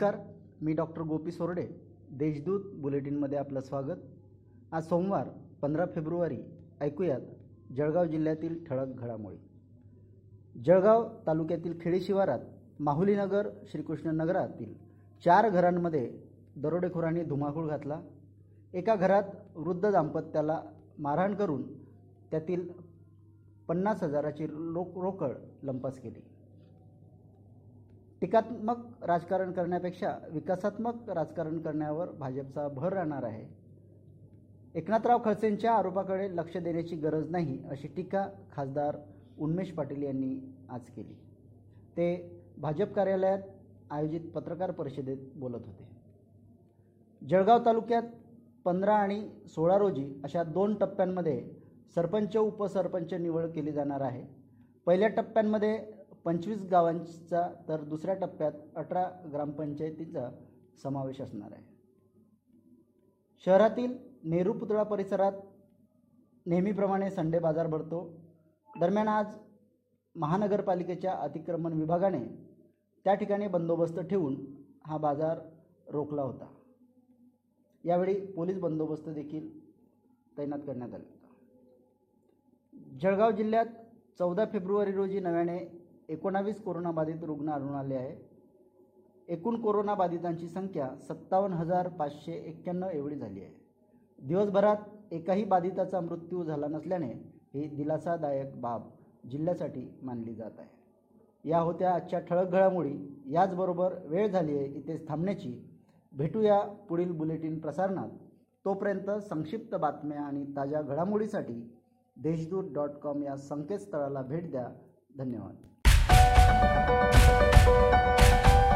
नमस्कार मी डॉक्टर गोपी सोरडे देशदूत बुलेटिनमध्ये आपलं स्वागत. आज सोमवार पंधरा फेब्रुवारी ऐकूयात जळगाव जिल्ह्यातील ठळक घडामोडी. जळगाव तालुक्यातील खेडी शिवारात माहुलीनगर श्रीकृष्ण नगरातील चार घरांमध्ये दरोडेखोरांनी धुमाकूळ घातला. एका घरात वृद्ध दाम्पत्याला मारहाण करून त्यातील पन्नास हजाराची रोक रोकड लंपास केली. टीकात्मक राजकारण करण्यापेक्षा विकासात्मक राजकारण करण्यावर भाजपचा भर राहणार आहे. एकनाथराव खडसेंच्या आरोपाकडे लक्ष देण्याची गरज नाही अशी टीका खासदार उन्मेष पाटील यांनी आज केली. ते भाजप कार्यालयात आयोजित पत्रकार परिषदेत बोलत होते. जळगाव तालुक्यात पंधरा आणि सोळा रोजी अशा दोन टप्प्यांमध्ये सरपंच उपसरपंच निवड केली जाणार आहे. पहिल्या टप्प्यांमध्ये पंचवीस गावांचा तर दुसऱ्या टप्प्यात अठरा ग्रामपंचायतीचा समावेश असणार आहे. शहरातील नेहरू पुतळा परिसरात नेहमीप्रमाणे संडे बाजार भरतो. दरम्यान आज महानगरपालिकेच्या अतिक्रमण विभागाने त्या ठिकाणी बंदोबस्त ठेवून हा बाजार रोखला होता. यावेळी पोलीस बंदोबस्त देखील तैनात करण्यात आला होता. जळगाव जिल्ह्यात चौदा फेब्रुवारी रोजी नव्याने एकोणावीस कोरोनाबाधित रुग्ण आढळून आले आहे. एकूण कोरोनाबाधितांची संख्या सत्तावन्न हजार पाचशे एक्क्याण्णव एवढी झाली आहे. दिवसभरात एकाही बाधिताचा मृत्यू झाला नसल्याने ही दिलासादायक बाब जिल्ह्यासाठी मानली जात आहे. या होत्या आजच्या ठळक घडामोडी याचबरोबर वेळ झाली आहे इथेच थांबण्याची. भेटूया पुढील बुलेटिन प्रसारणात. तोपर्यंत संक्षिप्त बातम्या आणि ताज्या घडामोडीसाठी देशदूत डॉट कॉम या संकेतस्थळाला भेट द्या. धन्यवाद. Bye.